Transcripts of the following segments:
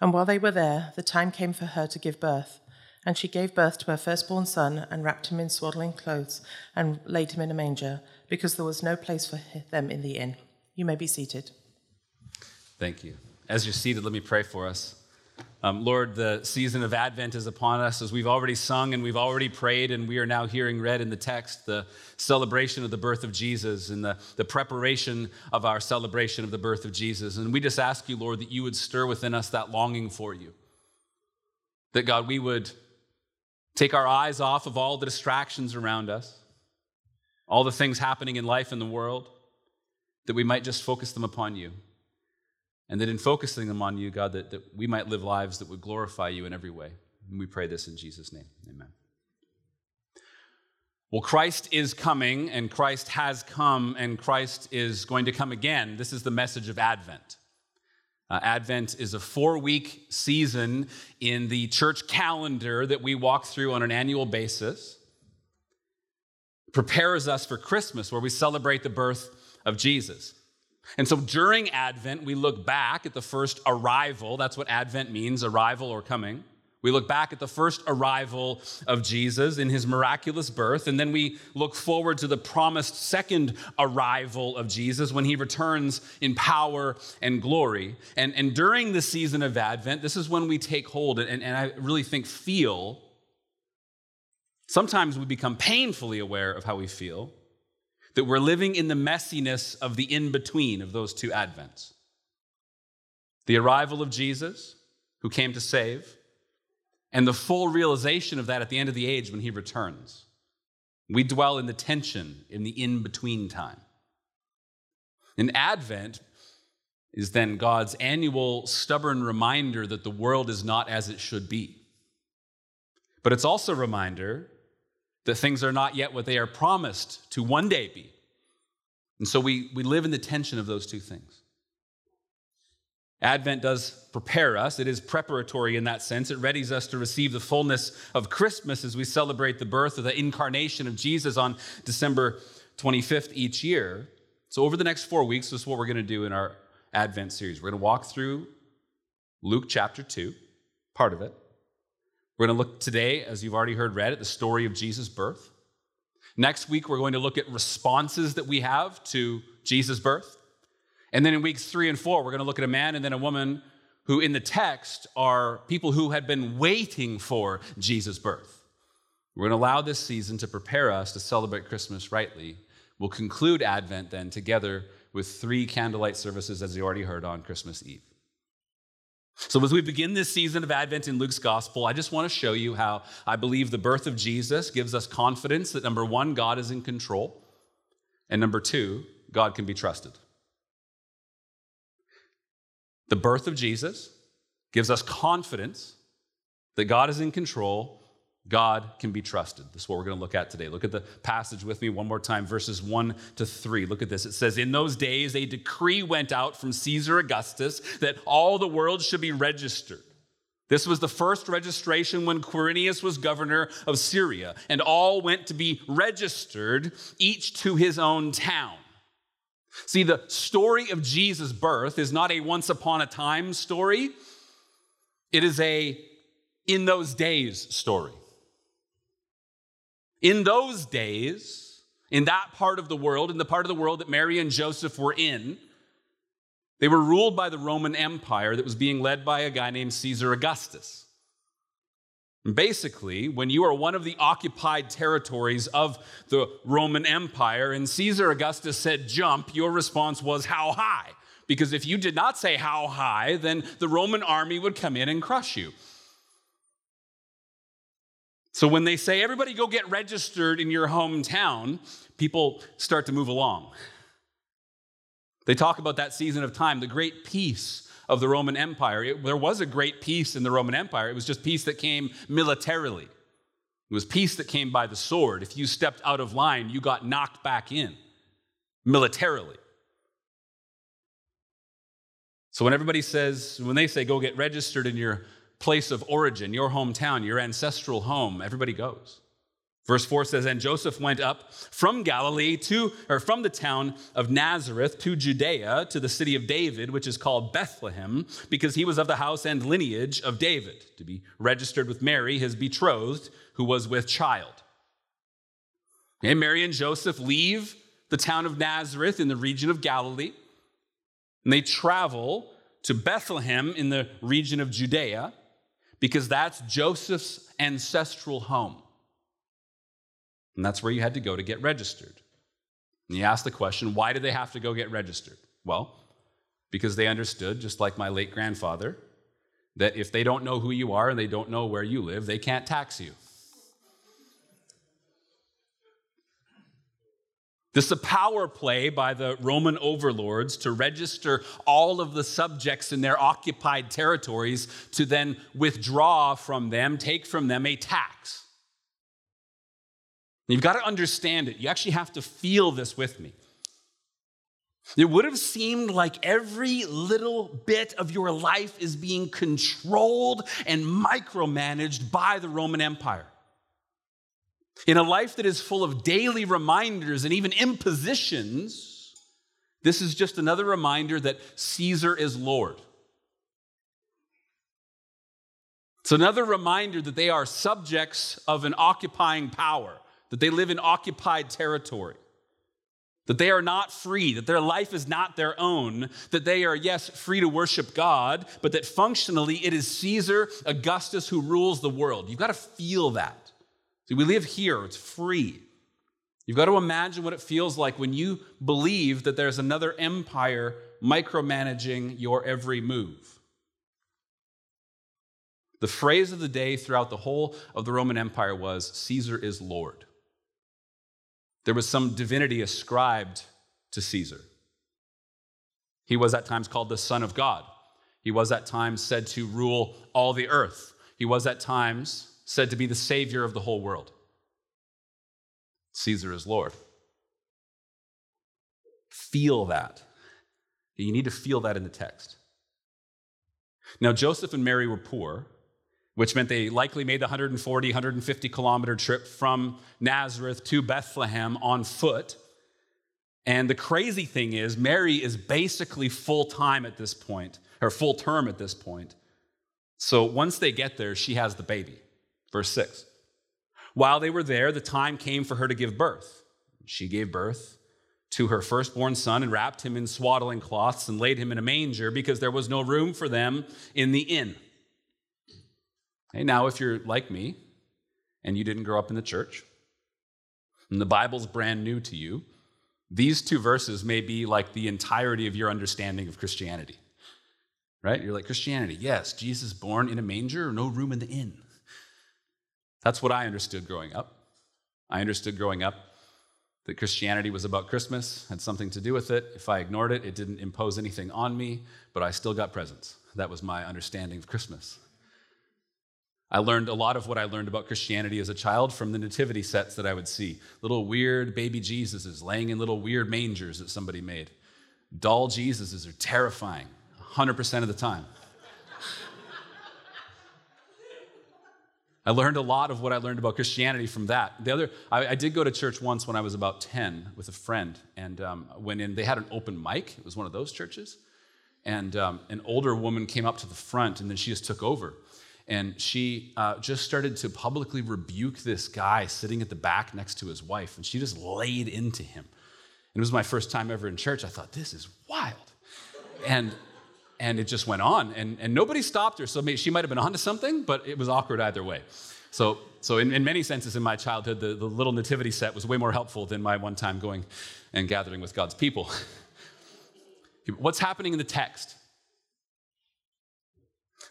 And while they were there, the time came for her to give birth. And she gave birth to her firstborn son, and wrapped him in swaddling clothes, and laid him in a manger, because there was no place for them in the inn. You may be seated. Thank you. As you're seated, let me pray for us. Um, Lord, the season of Advent is upon us as we've already sung and we've already prayed, and we are now hearing read in the text the celebration of the birth of Jesus and the, the preparation of our celebration of the birth of Jesus. And we just ask you, Lord, that you would stir within us that longing for you. That, God, we would take our eyes off of all the distractions around us, all the things happening in life and the world, that we might just focus them upon you. And that in focusing them on you, God, that, that we might live lives that would glorify you in every way. And we pray this in Jesus' name. Amen. Well, Christ is coming, and Christ has come, and Christ is going to come again. This is the message of Advent. Uh, Advent is a four week season in the church calendar that we walk through on an annual basis. It prepares us for Christmas, where we celebrate the birth of Jesus. And so during Advent, we look back at the first arrival. That's what Advent means arrival or coming. We look back at the first arrival of Jesus in his miraculous birth, and then we look forward to the promised second arrival of Jesus when he returns in power and glory. And, and during the season of Advent, this is when we take hold and, and I really think feel. Sometimes we become painfully aware of how we feel that we're living in the messiness of the in between of those two advents. The arrival of Jesus, who came to save, and the full realization of that at the end of the age when he returns. We dwell in the tension in the in between time. And Advent is then God's annual stubborn reminder that the world is not as it should be. But it's also a reminder that things are not yet what they are promised to one day be. And so we, we live in the tension of those two things. Advent does prepare us. It is preparatory in that sense. It readies us to receive the fullness of Christmas as we celebrate the birth of the incarnation of Jesus on December 25th each year. So, over the next four weeks, this is what we're going to do in our Advent series. We're going to walk through Luke chapter 2, part of it. We're going to look today, as you've already heard read, at the story of Jesus' birth. Next week, we're going to look at responses that we have to Jesus' birth. And then in weeks three and four, we're going to look at a man and then a woman who, in the text, are people who had been waiting for Jesus' birth. We're going to allow this season to prepare us to celebrate Christmas rightly. We'll conclude Advent then together with three candlelight services, as you already heard, on Christmas Eve. So, as we begin this season of Advent in Luke's gospel, I just want to show you how I believe the birth of Jesus gives us confidence that number one, God is in control, and number two, God can be trusted. The birth of Jesus gives us confidence that God is in control God can be trusted. This is what we're going to look at today. Look at the passage with me one more time, verses 1 to 3. Look at this. It says, In those days, a decree went out from Caesar Augustus that all the world should be registered. This was the first registration when Quirinius was governor of Syria, and all went to be registered, each to his own town. See, the story of Jesus' birth is not a once upon a time story, it is a in those days story. In those days, in that part of the world, in the part of the world that Mary and Joseph were in, they were ruled by the Roman Empire that was being led by a guy named Caesar Augustus. And basically, when you are one of the occupied territories of the Roman Empire and Caesar Augustus said jump, your response was how high? Because if you did not say how high, then the Roman army would come in and crush you. So when they say, everybody go get registered in your hometown, people start to move along. They talk about that season of time, the great peace of the Roman Empire. It, there was a great peace in the Roman Empire. It was just peace that came militarily. It was peace that came by the sword. If you stepped out of line, you got knocked back in militarily. So when everybody says, when they say go get registered in your place of origin, your hometown, your ancestral home, everybody goes. Verse 4 says, And Joseph went up from Galilee to, or from the town of Nazareth to Judea, to the city of David, which is called Bethlehem, because he was of the house and lineage of David, to be registered with Mary, his betrothed, who was with child. And Mary and Joseph leave the town of Nazareth in the region of Galilee, and they travel to Bethlehem in the region of Judea, because that's Joseph's ancestral home. And that's where you had to go to get registered. And you ask the question, why did they have to go get registered? Well, because they understood, just like my late grandfather, that if they don't know who you are and they don't know where you live, they can't tax you. This is a power play by the Roman overlords to register all of the subjects in their occupied territories to then withdraw from them, take from them a tax. You've got to understand it. You actually have to feel this with me. It would have seemed like every little bit of your life is being controlled and micromanaged by the Roman Empire. In a life that is full of daily reminders and even impositions, this is just another reminder that Caesar is Lord. It's another reminder that they are subjects of an occupying power that they live in occupied territory, that they are not free, that their life is not their own, that they are, yes, free to worship God, but that functionally it is Caesar Augustus who rules the world. You've got to feel that. See, we live here, it's free. You've got to imagine what it feels like when you believe that there's another empire micromanaging your every move. The phrase of the day throughout the whole of the Roman Empire was Caesar is Lord. There was some divinity ascribed to Caesar. He was at times called the Son of God. He was at times said to rule all the earth. He was at times said to be the Savior of the whole world. Caesar is Lord. Feel that. You need to feel that in the text. Now, Joseph and Mary were poor, which meant they likely made the 140, 150 kilometer trip from Nazareth to Bethlehem on foot. And the crazy thing is, Mary is basically full time at this point, or full term at this point. So once they get there, she has the baby. Verse 6. While they were there, the time came for her to give birth. She gave birth to her firstborn son and wrapped him in swaddling cloths and laid him in a manger because there was no room for them in the inn. Hey, now, if you're like me and you didn't grow up in the church, and the Bible's brand new to you, these two verses may be like the entirety of your understanding of Christianity. Right? You're like, Christianity, yes, Jesus born in a manger, no room in the inn. That's what I understood growing up. I understood growing up that Christianity was about Christmas, had something to do with it. If I ignored it, it didn't impose anything on me, but I still got presents. That was my understanding of Christmas. I learned a lot of what I learned about Christianity as a child from the nativity sets that I would see. Little weird baby Jesuses laying in little weird mangers that somebody made. Doll Jesuses are terrifying 100% of the time. I learned a lot of what I learned about Christianity from that. The other, I, I did go to church once when I was about 10 with a friend, and um, went in. They had an open mic. It was one of those churches. And um, an older woman came up to the front, and then she just took over. And she uh, just started to publicly rebuke this guy sitting at the back next to his wife. And she just laid into him. And it was my first time ever in church. I thought, this is wild. And, and it just went on. And, and nobody stopped her. So maybe she might have been onto something, but it was awkward either way. So, so in, in many senses in my childhood, the, the little nativity set was way more helpful than my one time going and gathering with God's people. What's happening in the text?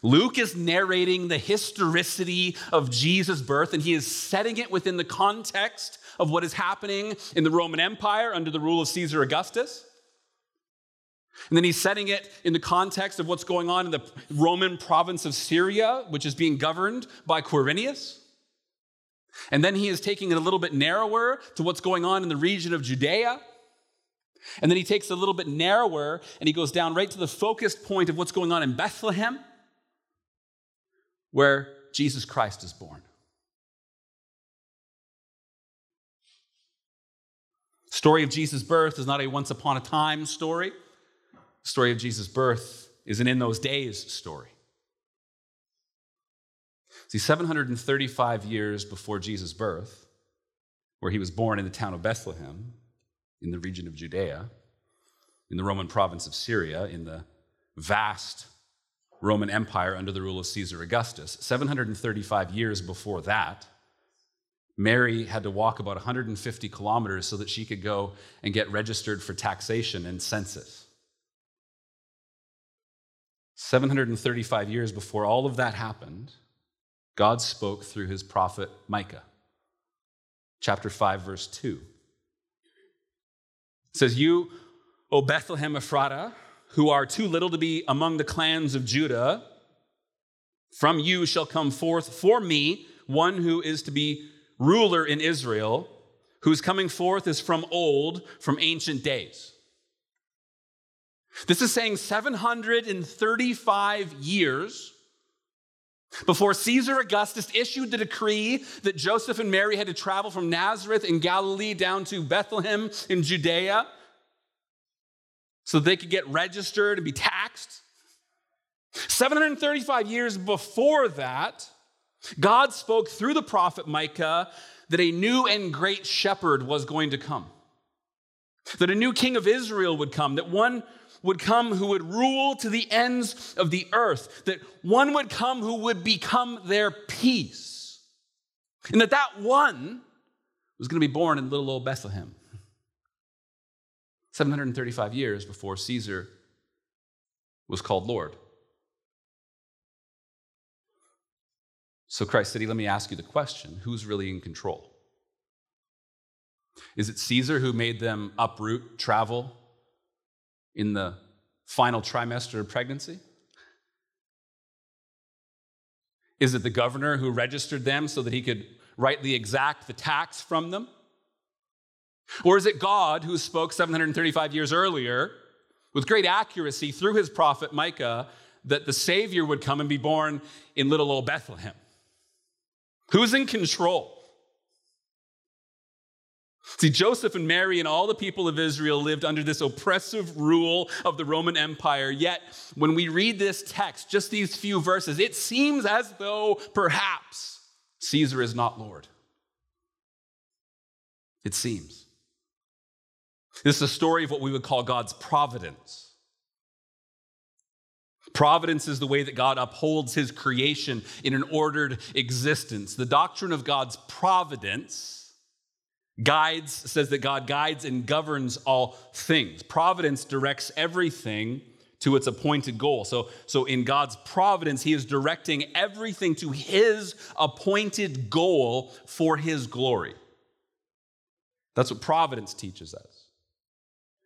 Luke is narrating the historicity of Jesus' birth, and he is setting it within the context of what is happening in the Roman Empire under the rule of Caesar Augustus. And then he's setting it in the context of what's going on in the Roman province of Syria, which is being governed by Quirinius. And then he is taking it a little bit narrower to what's going on in the region of Judea. And then he takes it a little bit narrower and he goes down right to the focused point of what's going on in Bethlehem, where Jesus Christ is born. Story of Jesus' birth is not a once upon a time story. Story of Jesus' birth is an in those days story. See, 735 years before Jesus' birth, where he was born in the town of Bethlehem, in the region of Judea, in the Roman province of Syria, in the vast Roman Empire under the rule of Caesar Augustus, 735 years before that, Mary had to walk about 150 kilometers so that she could go and get registered for taxation and census. 735 years before all of that happened, God spoke through his prophet Micah. Chapter 5, verse 2. It says, You, O Bethlehem Ephratah, who are too little to be among the clans of Judah, from you shall come forth for me one who is to be ruler in Israel, whose coming forth is from old, from ancient days. This is saying 735 years before Caesar Augustus issued the decree that Joseph and Mary had to travel from Nazareth in Galilee down to Bethlehem in Judea so they could get registered and be taxed. 735 years before that, God spoke through the prophet Micah that a new and great shepherd was going to come, that a new king of Israel would come, that one would come who would rule to the ends of the earth, that one would come who would become their peace, and that that one was going to be born in little old Bethlehem. 735 years before Caesar was called Lord. So, Christ City, let me ask you the question who's really in control? Is it Caesar who made them uproot travel in the final trimester of pregnancy? Is it the governor who registered them so that he could rightly exact the tax from them? Or is it God who spoke 735 years earlier with great accuracy through his prophet Micah that the Savior would come and be born in little old Bethlehem? Who's in control? See, Joseph and Mary and all the people of Israel lived under this oppressive rule of the Roman Empire. Yet, when we read this text, just these few verses, it seems as though perhaps Caesar is not Lord. It seems. This is a story of what we would call God's providence. Providence is the way that God upholds his creation in an ordered existence. The doctrine of God's providence guides, says that God guides and governs all things. Providence directs everything to its appointed goal. So, so in God's providence, he is directing everything to his appointed goal for his glory. That's what providence teaches us.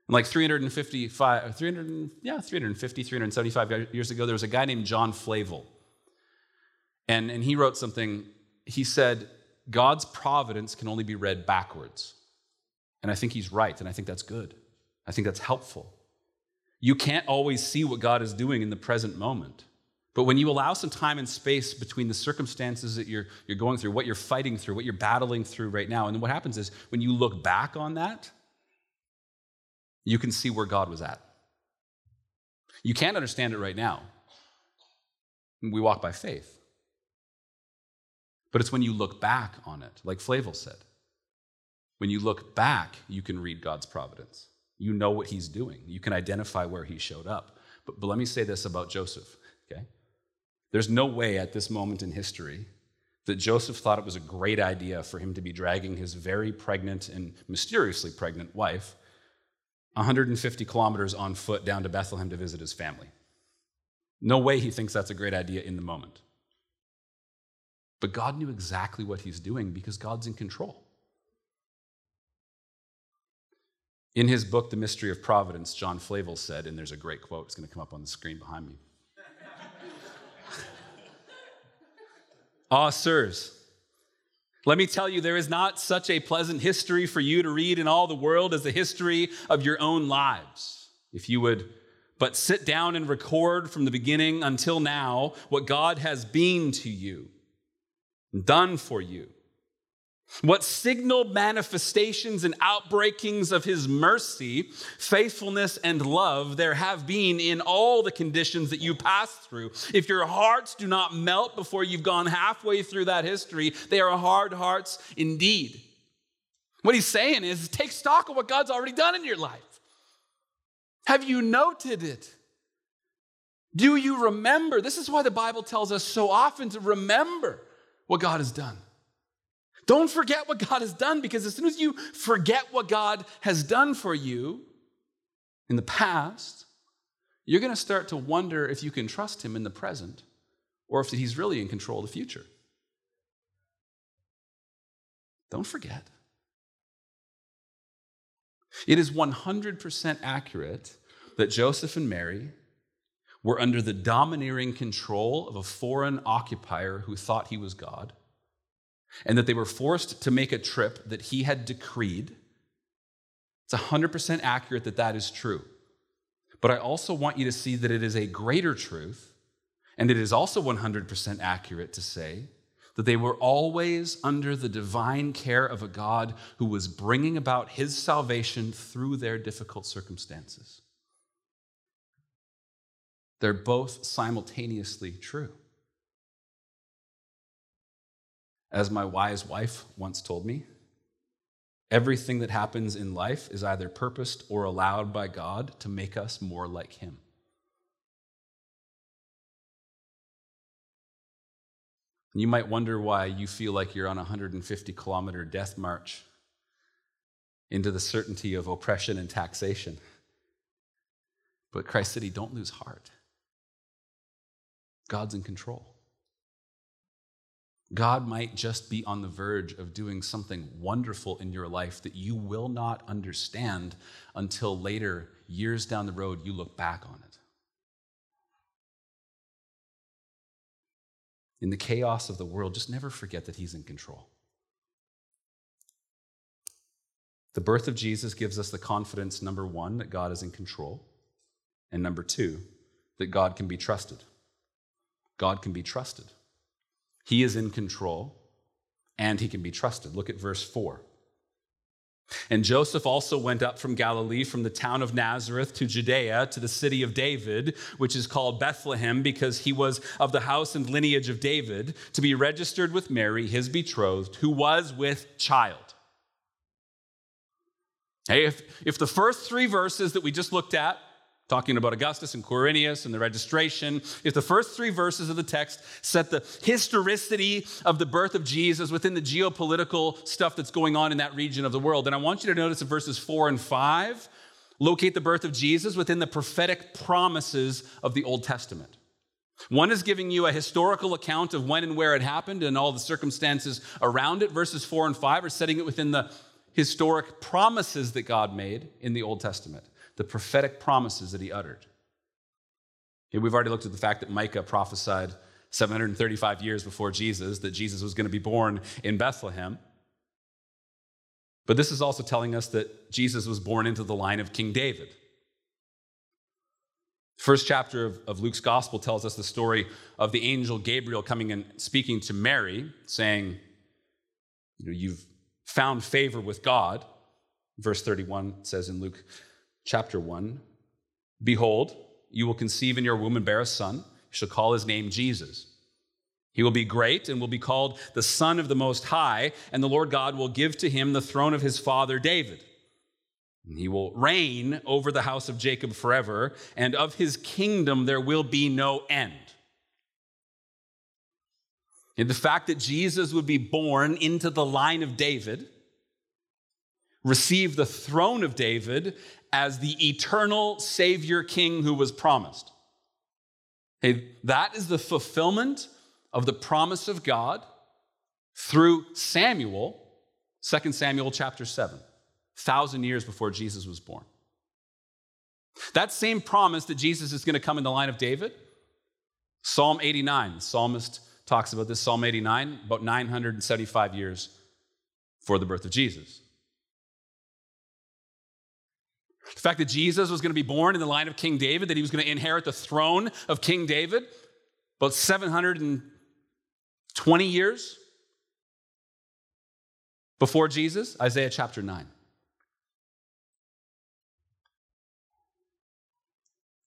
And like 355, 300, yeah, 350, 375 years ago, there was a guy named John Flavel. And, and he wrote something. He said, God's providence can only be read backwards. And I think he's right, and I think that's good. I think that's helpful. You can't always see what God is doing in the present moment. But when you allow some time and space between the circumstances that you're, you're going through, what you're fighting through, what you're battling through right now, and then what happens is when you look back on that, you can see where God was at. You can't understand it right now. We walk by faith. But it's when you look back on it, like Flavel said. When you look back, you can read God's providence. You know what he's doing. You can identify where he showed up. But, but let me say this about Joseph, okay? There's no way at this moment in history that Joseph thought it was a great idea for him to be dragging his very pregnant and mysteriously pregnant wife 150 kilometers on foot down to Bethlehem to visit his family. No way he thinks that's a great idea in the moment. But God knew exactly what he's doing because God's in control. In his book, The Mystery of Providence, John Flavel said, and there's a great quote, it's going to come up on the screen behind me. ah, sirs, let me tell you, there is not such a pleasant history for you to read in all the world as the history of your own lives. If you would but sit down and record from the beginning until now what God has been to you, done for you what signal manifestations and outbreakings of his mercy, faithfulness, and love there have been in all the conditions that you pass through. If your hearts do not melt before you've gone halfway through that history, they are hard hearts indeed. What he's saying is take stock of what God's already done in your life. Have you noted it? Do you remember? This is why the Bible tells us so often to remember what God has done. Don't forget what God has done because as soon as you forget what God has done for you in the past, you're going to start to wonder if you can trust Him in the present or if He's really in control of the future. Don't forget. It is 100% accurate that Joseph and Mary were under the domineering control of a foreign occupier who thought he was God and that they were forced to make a trip that he had decreed. It's 100% accurate that that is true. But I also want you to see that it is a greater truth, and it is also 100% accurate to say that they were always under the divine care of a God who was bringing about his salvation through their difficult circumstances. They're both simultaneously true. As my wise wife once told me, everything that happens in life is either purposed or allowed by God to make us more like Him. You might wonder why you feel like you're on a 150 kilometer death march into the certainty of oppression and taxation. But Christ City, don't lose heart. God's in control. God might just be on the verge of doing something wonderful in your life that you will not understand until later, years down the road, you look back on it. In the chaos of the world, just never forget that He's in control. The birth of Jesus gives us the confidence, number one, that God is in control, and number two, that God can be trusted. God can be trusted. He is in control and he can be trusted. Look at verse 4. And Joseph also went up from Galilee, from the town of Nazareth to Judea, to the city of David, which is called Bethlehem, because he was of the house and lineage of David, to be registered with Mary, his betrothed, who was with child. Hey, if, if the first three verses that we just looked at talking about Augustus and Quirinius and the registration. If the first three verses of the text set the historicity of the birth of Jesus within the geopolitical stuff that's going on in that region of the world, then I want you to notice in verses four and five, locate the birth of Jesus within the prophetic promises of the Old Testament. One is giving you a historical account of when and where it happened and all the circumstances around it. Verses four and five are setting it within the historic promises that God made in the Old Testament the prophetic promises that he uttered. we've already looked at the fact that Micah prophesied 735 years before Jesus that Jesus was going to be born in Bethlehem. But this is also telling us that Jesus was born into the line of King David. First chapter of, of, Luke's gospel tells us the story of the angel Gabriel coming and speaking to Mary, saying, you know, You've found favor with God. Verse 31 says in Luke, chapter 1 Behold, you will conceive in your womb and bear a son. You shall call his name Jesus. He will be great and will be called the Son of the Most High, and the Lord God will give to him the throne of his father David. And he will reign over the house of Jacob forever, and of his kingdom there will be no end. And the fact that Jesus would be born into the line of David, receive the throne of David, as the eternal Savior King who was promised. Okay, that is the fulfillment of the promise of God through Samuel, 2 Samuel chapter 7. thousand years before Jesus was born. That same promise that Jesus is going to come in the line of David, Psalm 89, the psalmist talks about this, Psalm 89, about 975 years for the birth of Jesus. The fact that Jesus was going to be born in the line of King David, that he was going to inherit the throne of King David, about 720 years before Jesus, Isaiah chapter 9.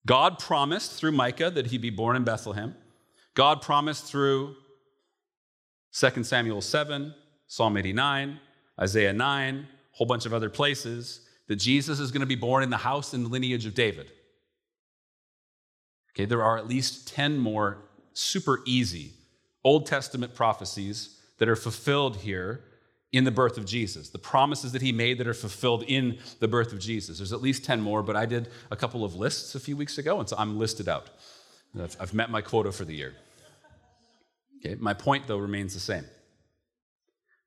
God promised through Micah that he'd be born in Bethlehem. God promised through 2 Samuel 7, Psalm 89, Isaiah 9, a whole bunch of other places that Jesus is going to be born in the house and lineage of David. Okay, there are at least 10 more super easy Old Testament prophecies that are fulfilled here in the birth of Jesus. The promises that he made that are fulfilled in the birth of Jesus. There's at least 10 more, but I did a couple of lists a few weeks ago, and so I'm listed out. I've met my quota for the year. Okay, my point, though, remains the same.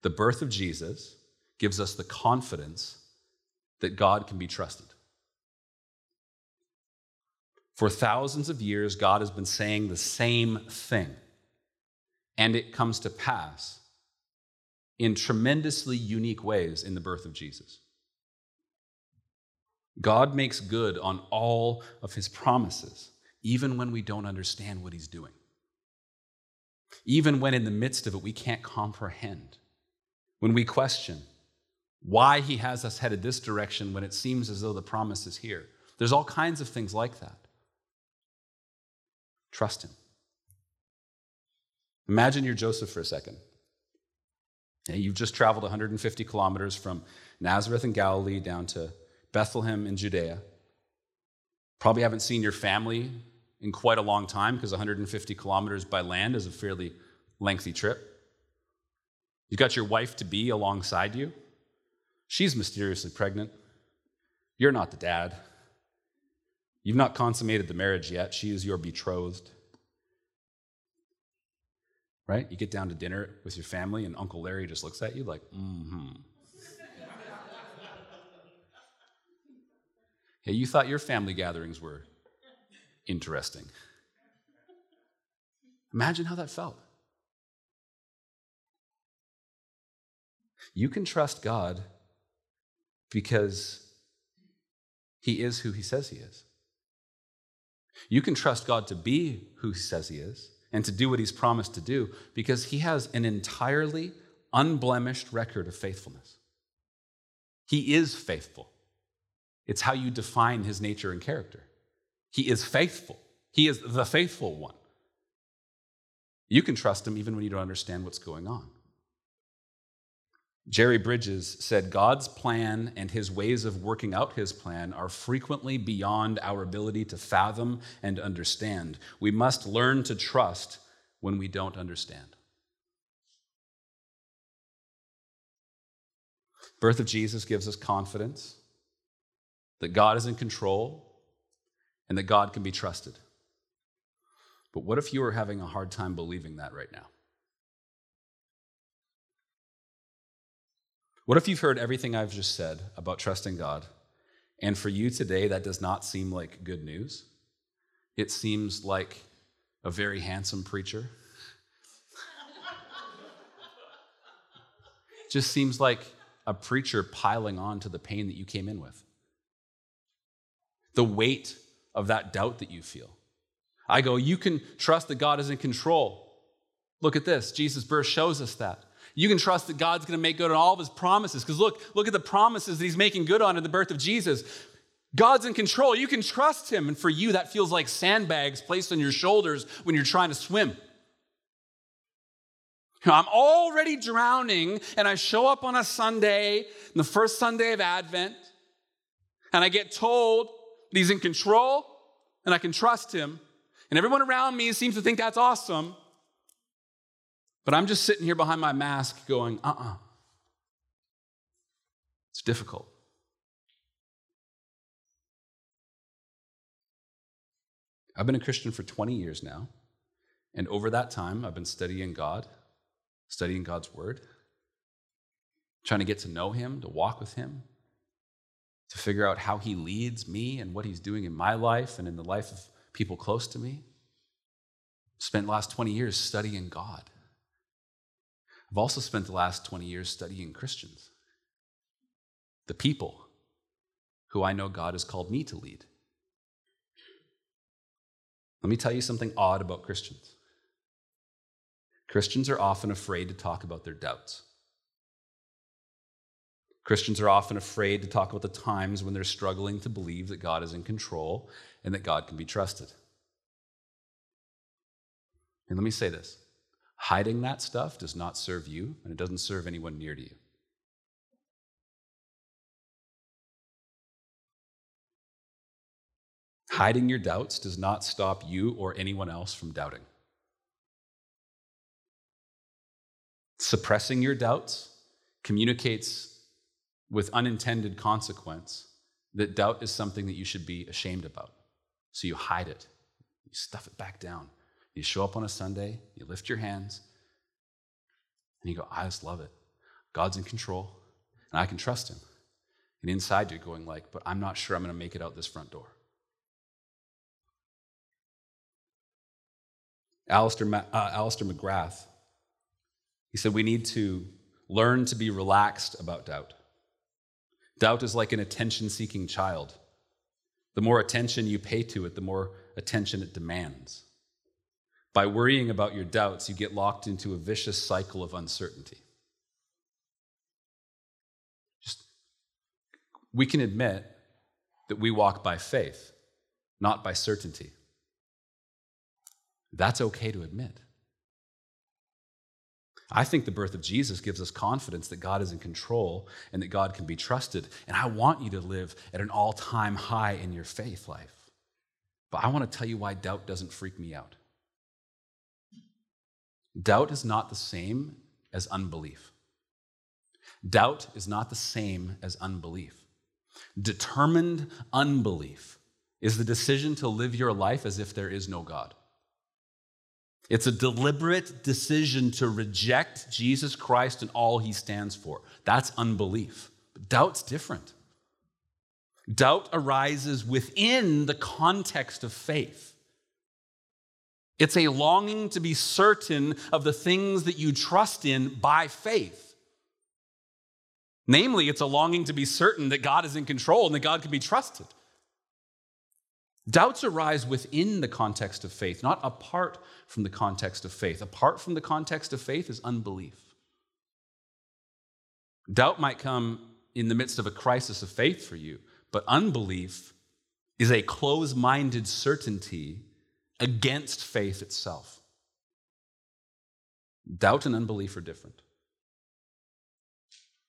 The birth of Jesus gives us the confidence that God can be trusted. For thousands of years, God has been saying the same thing, and it comes to pass in tremendously unique ways in the birth of Jesus. God makes good on all of his promises, even when we don't understand what he's doing. Even when in the midst of it we can't comprehend. When we question, why he has us headed this direction when it seems as though the promise is here. There's all kinds of things like that. Trust him. Imagine you're Joseph for a second. You've just traveled 150 kilometers from Nazareth in Galilee down to Bethlehem in Judea. Probably haven't seen your family in quite a long time because 150 kilometers by land is a fairly lengthy trip. You've got your wife to be alongside you. She's mysteriously pregnant. You're not the dad. You've not consummated the marriage yet. She is your betrothed. Right? You get down to dinner with your family, and Uncle Larry just looks at you like, mm hmm. hey, you thought your family gatherings were interesting. Imagine how that felt. You can trust God because he is who he says he is. You can trust God to be who he says he is and to do what he's promised to do because he has an entirely unblemished record of faithfulness. He is faithful. It's how you define his nature and character. He is faithful. He is the faithful one. You can trust him even when you don't understand what's going on. Jerry Bridges said God's plan and his ways of working out his plan are frequently beyond our ability to fathom and understand. We must learn to trust when we don't understand. Birth of Jesus gives us confidence that God is in control and that God can be trusted. But what if you are having a hard time believing that right now? What if you've heard everything I've just said about trusting God, and for you today that does not seem like good news? It seems like a very handsome preacher. just seems like a preacher piling on to the pain that you came in with. The weight of that doubt that you feel. I go, you can trust that God is in control. Look at this. Jesus' birth shows us that. You can trust that God's going to make good on all of his promises. Because look, look at the promises that he's making good on in the birth of Jesus. God's in control. You can trust him. And for you, that feels like sandbags placed on your shoulders when you're trying to swim. I'm already drowning, and I show up on a Sunday, the first Sunday of Advent, and I get told that he's in control and I can trust him. And everyone around me seems to think that's awesome. But I'm just sitting here behind my mask going, uh uh-uh. uh It's difficult. I've been a Christian for 20 years now. And over that time, I've been studying God, studying God's Word, trying to get to know Him, to walk with Him, to figure out how he leads me and what he's doing in my life and in the life of people close to me. Spent last 20 years studying God. I've also spent the last 20 years studying Christians, the people who I know God has called me to lead. Let me tell you something odd about Christians. Christians are often afraid to talk about their doubts. Christians are often afraid to talk about the times when they're struggling to believe that God is in control and that God can be trusted. And let me say this hiding that stuff does not serve you, and it doesn't serve anyone near to you. Hiding your doubts does not stop you or anyone else from doubting. Suppressing your doubts communicates with unintended consequence that doubt is something that you should be ashamed about. So you hide it, you stuff it back down. You show up on a Sunday, you lift your hands, and you go, I just love it. God's in control, and I can trust him. And inside you're going like, but I'm not sure I'm going to make it out this front door. Alister, uh, Alister McGrath, he said, we need to learn to be relaxed about doubt. Doubt is like an attention seeking child. The more attention you pay to it, the more attention it demands. By worrying about your doubts, you get locked into a vicious cycle of uncertainty. Just, we can admit that we walk by faith, not by certainty. That's okay to admit. I think the birth of Jesus gives us confidence that God is in control and that God can be trusted. And I want you to live at an all time high in your faith life. But I want to tell you why doubt doesn't freak me out. Doubt is not the same as unbelief. Doubt is not the same as unbelief. Determined unbelief is the decision to live your life as if there is no God. It's a deliberate decision to reject Jesus Christ and all he stands for. That's unbelief. But doubt's different. Doubt arises within the context of faith. It's a longing to be certain of the things that you trust in by faith. Namely, it's a longing to be certain that God is in control and that God can be trusted. Doubts arise within the context of faith, not apart from the context of faith. Apart from the context of faith is unbelief. Doubt might come in the midst of a crisis of faith for you, but unbelief is a closed minded certainty against faith itself. Doubt and unbelief are different.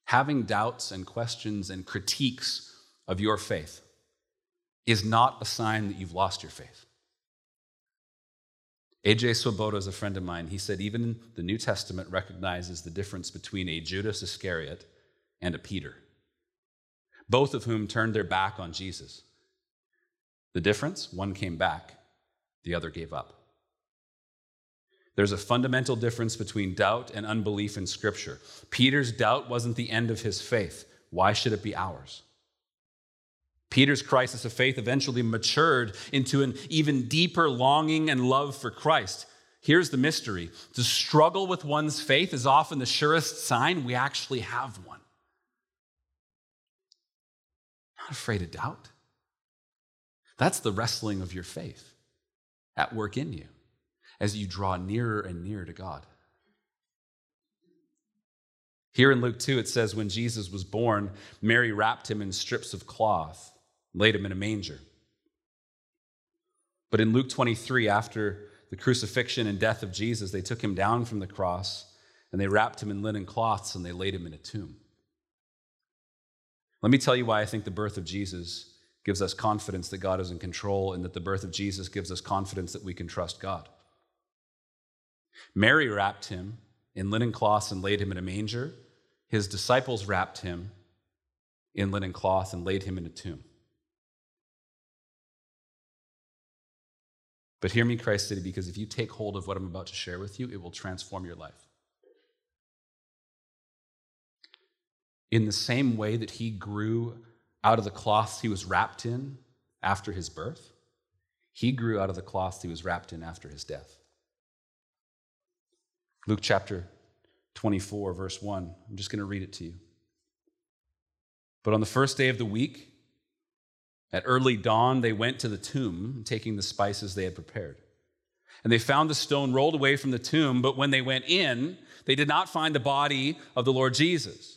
Having doubts and questions and critiques of your faith is not a sign that you've lost your faith. A.J. Swoboda is a friend of mine. He said even the New Testament recognizes the difference between a Judas Iscariot and a Peter, both of whom turned their back on Jesus. The difference one came back, the other gave up. There's a fundamental difference between doubt and unbelief in Scripture. Peter's doubt wasn't the end of his faith. Why should it be ours? Peter's crisis of faith eventually matured into an even deeper longing and love for Christ. Here's the mystery to struggle with one's faith is often the surest sign we actually have one. Not afraid of doubt. That's the wrestling of your faith at work in you as you draw nearer and nearer to God. Here in Luke 2, it says, When Jesus was born, Mary wrapped him in strips of cloth laid him in a manger. But in Luke 23, after the crucifixion and death of Jesus, they took him down from the cross and they wrapped him in linen cloths and they laid him in a tomb. Let me tell you why I think the birth of Jesus gives us confidence that God is in control and that the birth of Jesus gives us confidence that we can trust God. Mary wrapped him in linen cloths and laid him in a manger. His disciples wrapped him in linen cloth and laid him in a tomb. But hear me, Christ City, because if you take hold of what I'm about to share with you, it will transform your life. In the same way that he grew out of the cloths he was wrapped in after his birth, he grew out of the cloths he was wrapped in after his death. Luke chapter 24, verse 1. I'm just going to read it to you. But on the first day of the week, at early dawn, they went to the tomb, taking the spices they had prepared. And they found the stone rolled away from the tomb, but when they went in, they did not find the body of the Lord Jesus.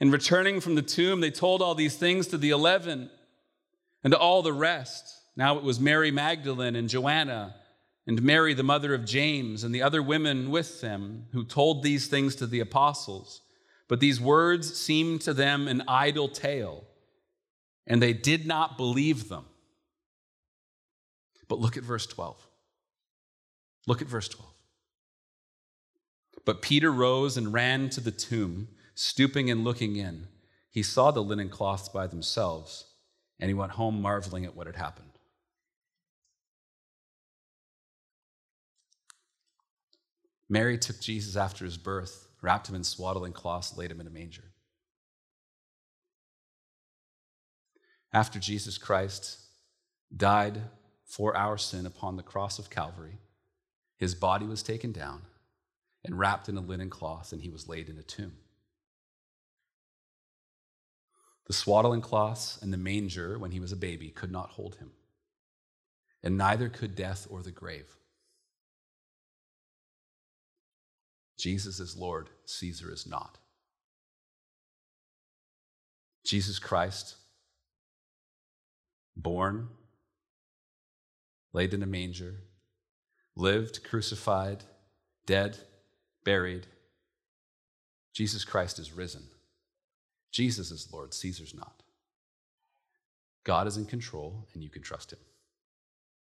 And returning from the tomb, they told all these things to the eleven and to all the rest. Now it was Mary Magdalene and Joanna and Mary, the mother of James, and the other women with them who told these things to the apostles. But these words seemed to them an idle tale, and they did not believe them. But look at verse 12. Look at verse 12. But Peter rose and ran to the tomb, stooping and looking in. He saw the linen cloths by themselves, and he went home marveling at what had happened. Mary took Jesus after his birth, wrapped him in swaddling cloths, laid him in a manger. After Jesus Christ died for our sin upon the cross of Calvary, his body was taken down and wrapped in a linen cloth, and he was laid in a tomb. The swaddling cloths and the manger, when he was a baby, could not hold him, and neither could death or the grave. Jesus is Lord, Caesar is not. Jesus Christ, born, laid in a manger, lived, crucified, dead, buried. Jesus Christ is risen. Jesus is Lord, Caesar's not. God is in control, and you can trust him.